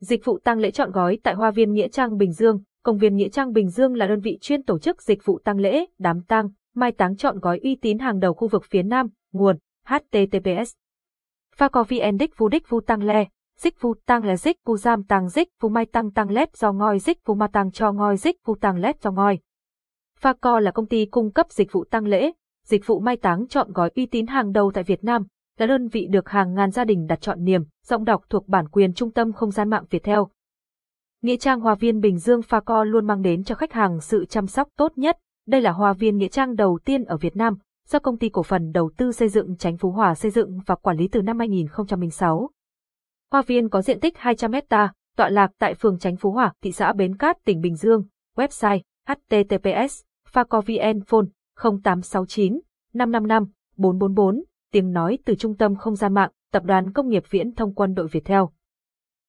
Dịch vụ tang lễ chọn gói tại Hoa viên Nghĩa Trang Bình Dương, Công viên Nghĩa Trang Bình Dương là đơn vị chuyên tổ chức dịch vụ tang lễ, đám tang, mai táng chọn gói uy tín hàng đầu khu vực phía Nam, nguồn https Pha vn đích vu đích vu tăng le, dích vu tăng là dích vu giam tăng dích vu mai tăng tăng lét do ngoi dích vu ma tăng cho ngoi dích vu tăng lét do ngoi. Pha là công ty cung cấp dịch vụ tăng lễ, dịch vụ mai táng chọn gói uy tín hàng đầu tại Việt Nam, là đơn vị được hàng ngàn gia đình đặt chọn niềm, giọng đọc thuộc bản quyền trung tâm không gian mạng Việt theo. Nghĩa trang Hoa viên Bình Dương Pha Co luôn mang đến cho khách hàng sự chăm sóc tốt nhất. Đây là hoa viên nghĩa trang đầu tiên ở Việt Nam, do công ty cổ phần đầu tư xây dựng tránh Phú Hòa xây dựng và quản lý từ năm 2006. Hoa viên có diện tích 200 hecta, tọa lạc tại phường tránh Phú Hòa, thị xã Bến Cát, tỉnh Bình Dương. Website https phacovn phone 0869 555 444 tiếng nói từ Trung tâm Không gian mạng, Tập đoàn Công nghiệp Viễn thông Quân đội Việt Theo.